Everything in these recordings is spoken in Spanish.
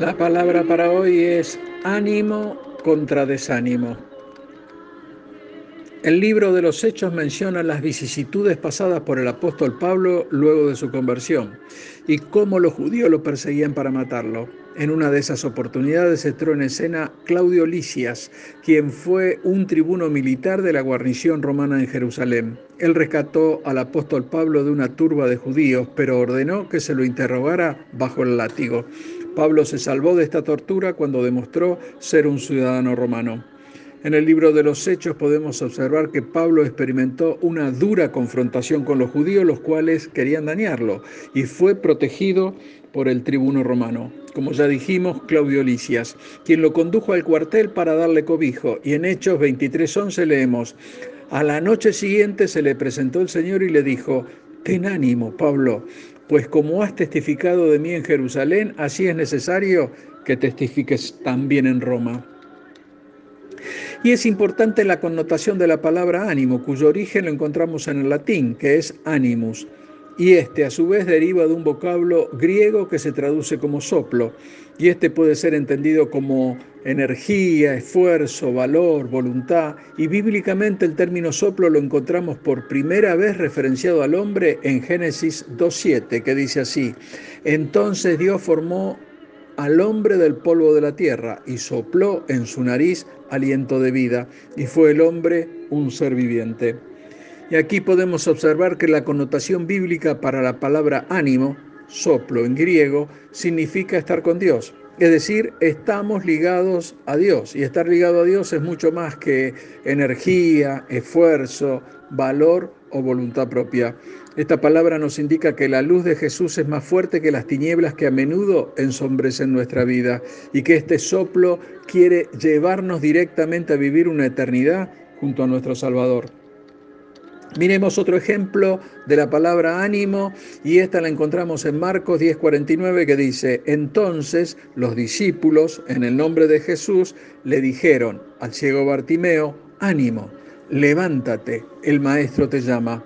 La palabra para hoy es ánimo contra desánimo. El libro de los Hechos menciona las vicisitudes pasadas por el apóstol Pablo luego de su conversión y cómo los judíos lo perseguían para matarlo. En una de esas oportunidades entró en escena Claudio Licias, quien fue un tribuno militar de la guarnición romana en Jerusalén. Él rescató al apóstol Pablo de una turba de judíos, pero ordenó que se lo interrogara bajo el látigo. Pablo se salvó de esta tortura cuando demostró ser un ciudadano romano. En el libro de los Hechos podemos observar que Pablo experimentó una dura confrontación con los judíos, los cuales querían dañarlo, y fue protegido por el tribuno romano, como ya dijimos, Claudio Licias, quien lo condujo al cuartel para darle cobijo, y en Hechos 23:11 leemos, a la noche siguiente se le presentó el Señor y le dijo, ten ánimo, Pablo, pues como has testificado de mí en Jerusalén, así es necesario que testifiques también en Roma. Y es importante la connotación de la palabra ánimo, cuyo origen lo encontramos en el latín, que es animus. Y este a su vez deriva de un vocablo griego que se traduce como soplo. Y este puede ser entendido como energía, esfuerzo, valor, voluntad. Y bíblicamente el término soplo lo encontramos por primera vez referenciado al hombre en Génesis 2.7, que dice así, entonces Dios formó al hombre del polvo de la tierra y sopló en su nariz aliento de vida, y fue el hombre un ser viviente. Y aquí podemos observar que la connotación bíblica para la palabra ánimo, soplo en griego, significa estar con Dios. Es decir, estamos ligados a Dios y estar ligado a Dios es mucho más que energía, esfuerzo, valor o voluntad propia. Esta palabra nos indica que la luz de Jesús es más fuerte que las tinieblas que a menudo ensombrecen nuestra vida y que este soplo quiere llevarnos directamente a vivir una eternidad junto a nuestro Salvador. Miremos otro ejemplo de la palabra ánimo y esta la encontramos en Marcos 10:49 que dice, entonces los discípulos en el nombre de Jesús le dijeron al ciego Bartimeo, ánimo, levántate, el maestro te llama.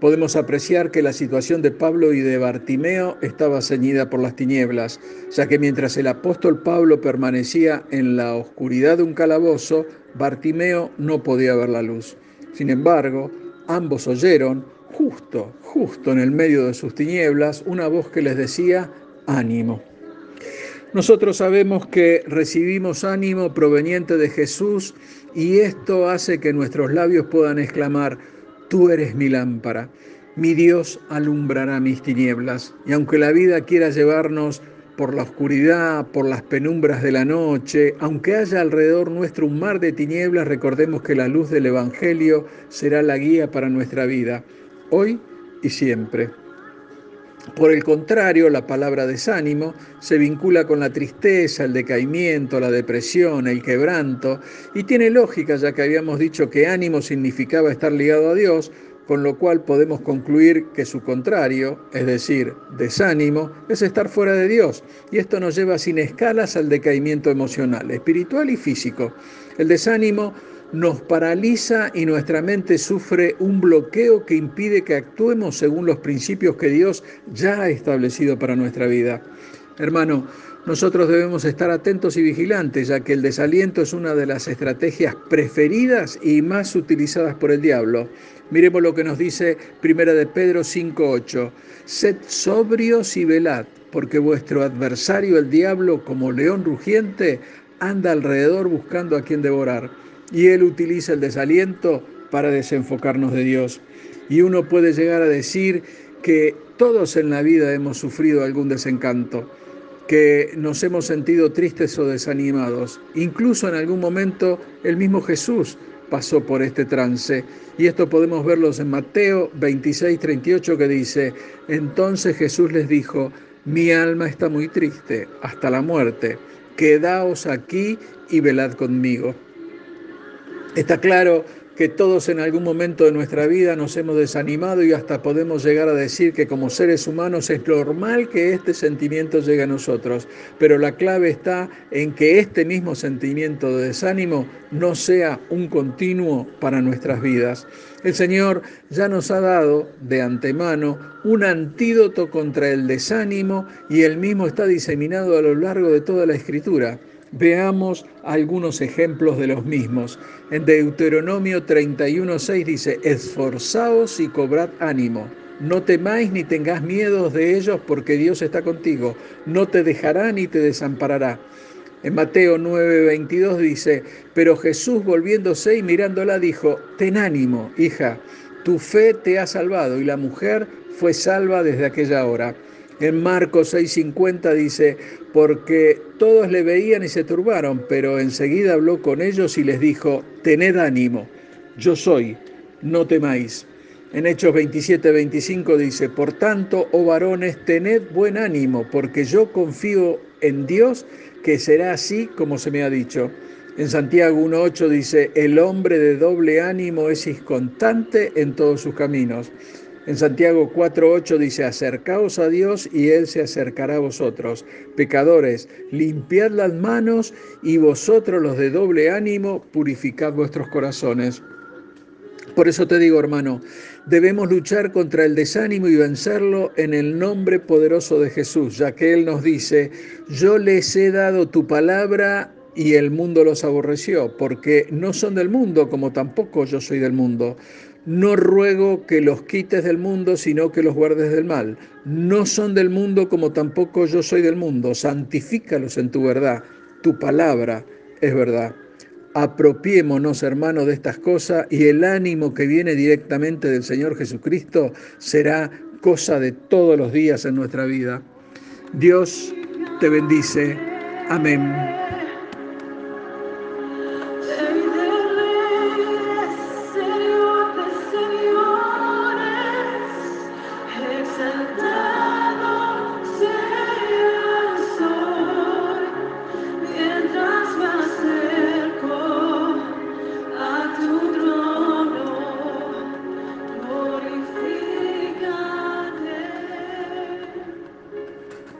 Podemos apreciar que la situación de Pablo y de Bartimeo estaba ceñida por las tinieblas, ya que mientras el apóstol Pablo permanecía en la oscuridad de un calabozo, Bartimeo no podía ver la luz. Sin embargo, ambos oyeron, justo, justo en el medio de sus tinieblas, una voz que les decía, ánimo. Nosotros sabemos que recibimos ánimo proveniente de Jesús y esto hace que nuestros labios puedan exclamar, tú eres mi lámpara, mi Dios alumbrará mis tinieblas. Y aunque la vida quiera llevarnos por la oscuridad, por las penumbras de la noche, aunque haya alrededor nuestro un mar de tinieblas, recordemos que la luz del Evangelio será la guía para nuestra vida, hoy y siempre. Por el contrario, la palabra desánimo se vincula con la tristeza, el decaimiento, la depresión, el quebranto, y tiene lógica ya que habíamos dicho que ánimo significaba estar ligado a Dios, con lo cual podemos concluir que su contrario, es decir, desánimo, es estar fuera de Dios, y esto nos lleva sin escalas al decaimiento emocional, espiritual y físico. El desánimo nos paraliza y nuestra mente sufre un bloqueo que impide que actuemos según los principios que Dios ya ha establecido para nuestra vida. Hermano, nosotros debemos estar atentos y vigilantes, ya que el desaliento es una de las estrategias preferidas y más utilizadas por el diablo. Miremos lo que nos dice Primera de Pedro 5:8. Sed sobrios y velad, porque vuestro adversario el diablo, como león rugiente, anda alrededor buscando a quien devorar y Él utiliza el desaliento para desenfocarnos de Dios. Y uno puede llegar a decir que todos en la vida hemos sufrido algún desencanto, que nos hemos sentido tristes o desanimados. Incluso en algún momento el mismo Jesús pasó por este trance. Y esto podemos verlo en Mateo 26, 38 que dice, entonces Jesús les dijo, mi alma está muy triste hasta la muerte, quedaos aquí y velad conmigo. Está claro que todos en algún momento de nuestra vida nos hemos desanimado y hasta podemos llegar a decir que como seres humanos es normal que este sentimiento llegue a nosotros, pero la clave está en que este mismo sentimiento de desánimo no sea un continuo para nuestras vidas. El Señor ya nos ha dado de antemano un antídoto contra el desánimo y el mismo está diseminado a lo largo de toda la Escritura. Veamos algunos ejemplos de los mismos. En Deuteronomio 31.6 dice, esforzaos y cobrad ánimo. No temáis ni tengáis miedo de ellos porque Dios está contigo. No te dejará ni te desamparará. En Mateo 9:22 dice, pero Jesús volviéndose y mirándola dijo, ten ánimo, hija, tu fe te ha salvado y la mujer fue salva desde aquella hora. En Marcos 6:50 dice, porque todos le veían y se turbaron, pero enseguida habló con ellos y les dijo, tened ánimo, yo soy, no temáis. En Hechos 27:25 dice, por tanto, oh varones, tened buen ánimo, porque yo confío en Dios que será así como se me ha dicho. En Santiago 1.8 dice, el hombre de doble ánimo es inconstante en todos sus caminos. En Santiago 4.8 dice, acercaos a Dios y Él se acercará a vosotros. Pecadores, limpiad las manos y vosotros los de doble ánimo, purificad vuestros corazones. Por eso te digo, hermano, debemos luchar contra el desánimo y vencerlo en el nombre poderoso de Jesús, ya que Él nos dice, yo les he dado tu palabra y el mundo los aborreció, porque no son del mundo como tampoco yo soy del mundo. No ruego que los quites del mundo, sino que los guardes del mal. No son del mundo como tampoco yo soy del mundo. Santifícalos en tu verdad. Tu palabra es verdad. Apropiémonos, hermanos, de estas cosas y el ánimo que viene directamente del Señor Jesucristo será cosa de todos los días en nuestra vida. Dios te bendice. Amén.